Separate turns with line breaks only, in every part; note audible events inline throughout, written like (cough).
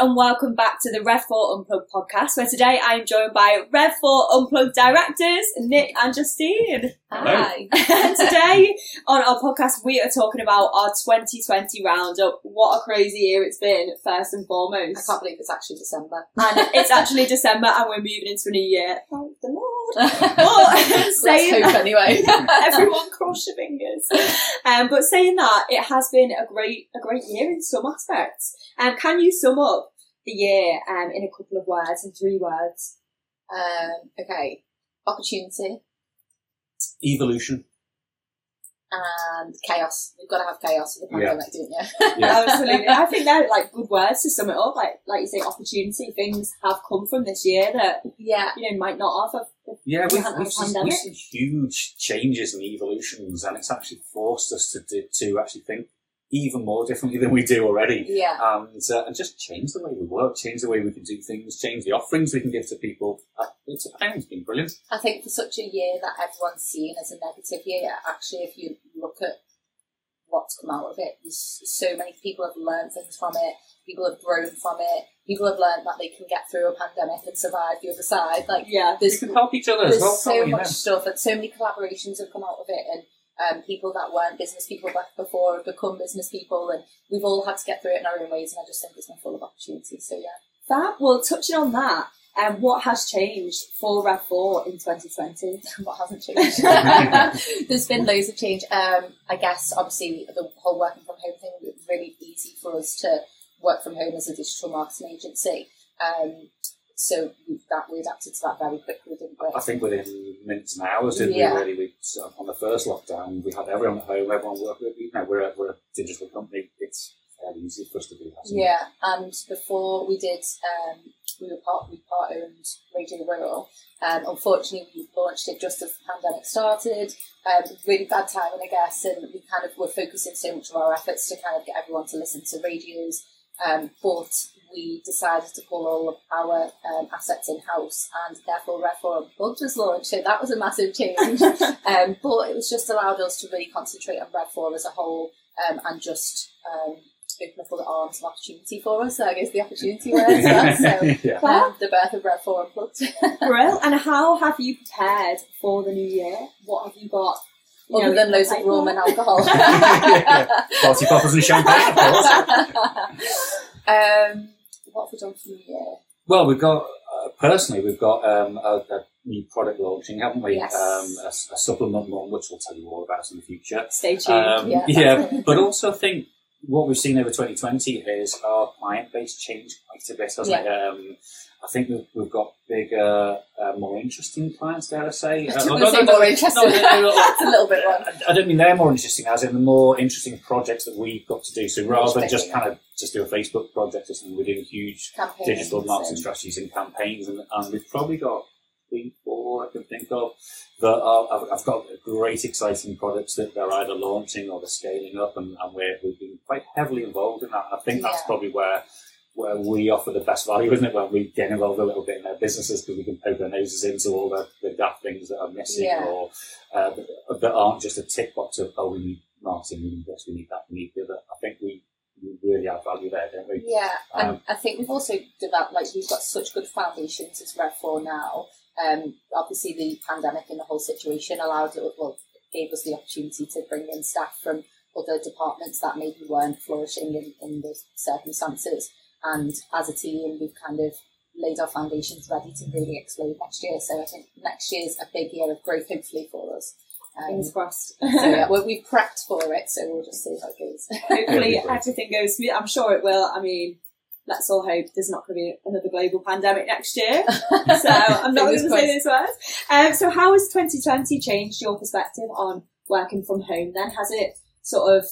and welcome back to the Rev 4 Unplugged podcast, where today I am joined by Rev 4 Unplugged directors, Nick and Justine.
Hi.
and today on our podcast, we are talking about our 2020 roundup. What a crazy year it's been, first and foremost.
I can't believe it's actually December.
And it's actually December and we're moving into a new year. Thank the Lord. (laughs) But saying
hope anyway. (laughs)
everyone cross your fingers. Um, but saying that, it has been a great, a great year in some aspects. Um, can you sum up the year um, in a couple of words, in three words?
um, okay. Opportunity
Evolution.
and chaos. We've got to have chaos in the
Yeah.
pandemic, don't you? (laughs) (laughs)
Yeah.
Absolutely. I think they're like good words to sum it up. Like, like you say, opportunity. Things have come from this year that
yeah.
you know might not have.
Yeah,
We
we've, we've, seen, we've seen huge changes and evolutions, and it's actually forced us to do, to actually think even more differently than we do already.
Yeah.
And, uh, and just change the way we work, change the way we can do things, change the offerings we can give to people. Uh, It's, I think it's been brilliant.
I think for such a year that everyone's seen as a negative year, actually, if you look at what's come out of it, there's so many people have learned things from it. People have grown from it. People have learned that they can get through a pandemic and survive the other side. Like
Yeah.
We
there's
can help each other as
there's
well.
so much
yeah?
stuff and so many collaborations have come out of it and um, people that weren't business people back before have become business people and we've all had to get through it in our own ways and I just think it's been full of opportunity so yeah.
Fab. Well, touching on that, um, what has changed for Rev 4 in 2020? (laughs)
what hasn't changed? (laughs) There's been loads of change. Um, I guess obviously the whole working from home thing was really easy for us to work from home as a digital marketing agency. Um, so we, that we adapted to that very quickly didn't we
I think within minutes and hours, didn't
Yeah.
we? Really, we so on the first lockdown, we had everyone at home, everyone working. You know, we're a, we're a digital company. It's fairly easy for us to do that. isn't it?
Yeah, and before we did, um, we were part we part owned Radio Rural. Um, unfortunately, we launched it just as the pandemic started. Um, really bad timing, I guess, and we kind of were focusing so much of our efforts to kind of get everyone to listen to radios. Um, but we decided to pull all of our um, assets in house, and therefore Rev4 Unplugged was launched. So that was a massive change. (laughs) um, but it was just allowed us to really concentrate on Rev4 as a whole, um, and just um, open up other arms of opportunity for us. So I guess the opportunity (laughs) word as well. So
yeah.
um, the birth of Rev4 Unplugged. (laughs)
Brill. And how have you prepared for the new year? What have you got? you
Other
know,
than
in
loads of rum and
pipeline?
alcohol.
Party poppers and champagne, of course.
um, what have we done for New Year?
Well, we've got uh, personally, we've got um, a, a new product launching, haven't we?
Yes.
Um, a, a supplement one, which we'll tell you all about in the future.
Stay tuned.
Um,
Yeah.
yeah, (laughs) but also I think what we've seen over 2020 is our client base changed quite a bit, hasn't it? Um, I think we've, we've got bigger, uh, more interesting clients, dare I say?
I
Uh, no, no, no,
more interesting. (laughs) That's a little bit wrong.
I- don't mean they're more interesting, as in the more interesting projects that we've got to do. So rather than just kind of just do a Facebook project or something, we're doing huge digital marketing strategies and campaigns, and, and we've probably got three, four I can think of that are, I've, I've got great, exciting products that they're either launching or they're scaling up, and, and we're, we've been quite heavily involved in that. I think that's
Yeah.
probably where where we offer the best value, isn't it? When we get involved a little bit in their businesses because we can poke our noses into all the, the daft things that are missing
Yeah.
or uh, that, that aren't just a tick box of oh we need marketing, we need this, we need that, we need the other. I think we, we really add value there, don't we?
Yeah, and
Um,
I think we've also developed, like, we've got such good foundations as Rev4 now. Um, obviously, the pandemic and the whole situation allowed, well, gave us the opportunity to bring in staff from other departments that maybe weren't flourishing in, in the circumstances. And as a team, we've kind of laid our foundations ready to really explode next year. So I think next year's a big year of growth, hopefully, for us. Um,
crossed.
so yeah, well, we've prepped for it, so we'll just see how it goes.
Hopefully everything goes smooth. I'm sure it will. I mean, let's all hope there's not going to be another global pandemic next year. (laughs) So I'm not going to say those words. Um, so how has 2020 changed your perspective on working from home then? Has it sort of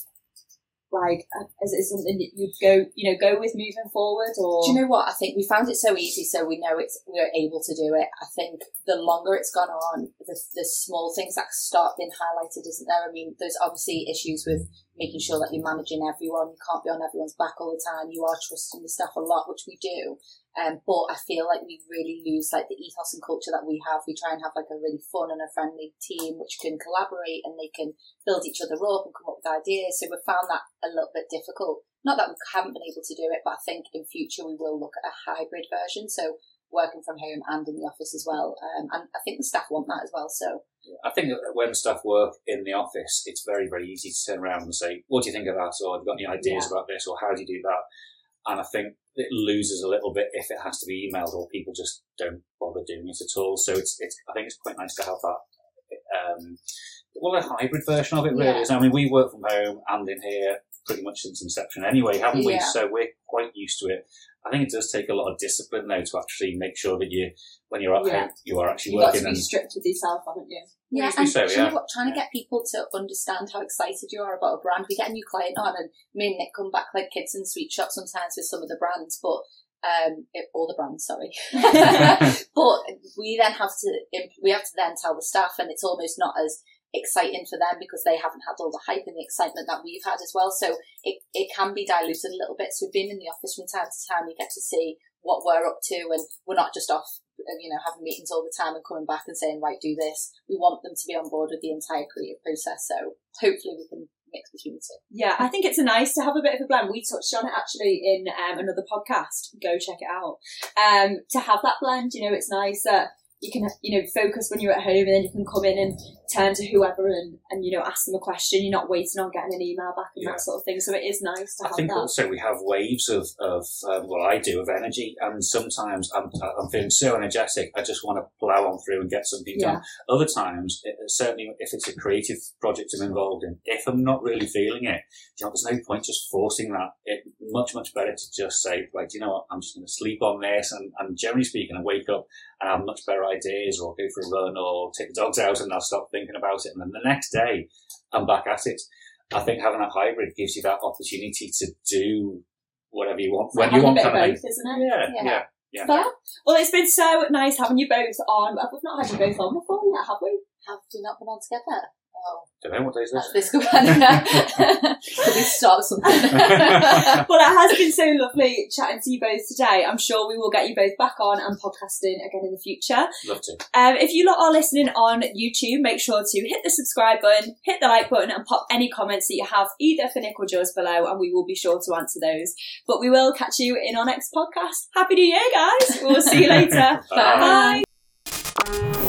like, uh, is it something that you'd go, you know, go with moving forward or?
Do you know what? I think we found it so easy, so we know it's we're able to do it. I think the longer it's gone on, the, the small things that start being highlighted, isn't there? I mean, there's obviously issues with making sure that you're managing everyone. You can't be on everyone's back all the time. You are trusting the staff a lot, which we do. Um, but I feel like we really lose like the ethos and culture that we have. We try and have like a really fun and a friendly team which can collaborate and they can build each other up and come up with ideas. So we've found that a little bit difficult. not that we haven't been able to do it, but I think in future we will look at a hybrid version. So working from home and in the office as well. Um, and I think the staff want that as well. So
I think that when staff work in the office, it's very, very easy to turn around and say, "What do you think of that?" or "Have you got any ideas
Yeah.
about this?" or "How do you do that?" And I think it loses a little bit if it has to be emailed or people just don't bother doing it at all. So it's, it's I think it's quite nice to have that. Um, well, a hybrid version of it really
Yeah.
is. I mean, we work from home and in here pretty much since inception anyway, haven't we?
Yeah.
So we're quite used to it. I think it does take a lot of discipline though to actually make sure that you, when you're at
Yeah.
home, you are actually
You've got to be strict with yourself, haven't you?
Yeah,
Yes,
and
so,
do you know
yeah.
what? Trying to get people to understand how excited you are about a brand. We get a new client on, and me and Nick come back like kids in sweet shop sometimes with some of the brands, but um, it, all the brands, sorry. (laughs) (laughs) but we then have to we have to then tell the staff, and it's almost not as exciting for them because they haven't had all the hype and the excitement that we've had as well. So it, it can be diluted a little bit. So being in the office from time to time, you get to see what we're up to, and we're not just off, you know, having meetings all the time and coming back and saying, right, do this. We want them to be on board with the entire creative process. So hopefully we can mix between the two.
Yeah, I think it's nice to have a bit of a blend. We touched on it actually in um, another podcast. Go check it out. Um, to have that blend, you know, it's nice that you can, you know, focus when you're at home and then you can come in and turn to whoever and, and you know, ask them a question. You're not waiting on getting an email back and
Yeah.
that sort of thing. So it is nice to
I think
that.
also we have waves of, of um, well, I do of energy, and sometimes I'm, I'm feeling so energetic, I just want to plow on through and get something
Yeah.
done. Other times, it, certainly if it's a creative project I'm involved in, if I'm not really feeling it, you know, there's no point just forcing that. It much much better to just say, like, you know what, I'm just going to sleep on this, and, and generally speaking, I wake up and have much better ideas, or go for a run, or take the dogs out, and I'll stop thinking about it, and then the next day, I'm back at it. I think having that hybrid gives you that opportunity to do whatever you want
It's like
when you want,
a bit
kind
of
of
both, isn't it?
Yeah,
Yeah.
yeah, yeah.
Fair. Well, it's been so nice having you both on. We've not had you both on before yet, have we?
Have we not been on together? Oh,
Don't know what day is
that's
this.
this good. Could we start something? (laughs)
well, it has been so lovely chatting to you both today. I'm sure we will get you both back on and podcasting again in the future.
Love to.
Um, if you lot are listening on YouTube, make sure to hit the subscribe button, hit the like button, and pop any comments that you have either for Nick or Jules below, and we will be sure to answer those. But we will catch you in our next podcast. Happy New Year, guys! We'll see you later. (laughs)
Bye.
Bye.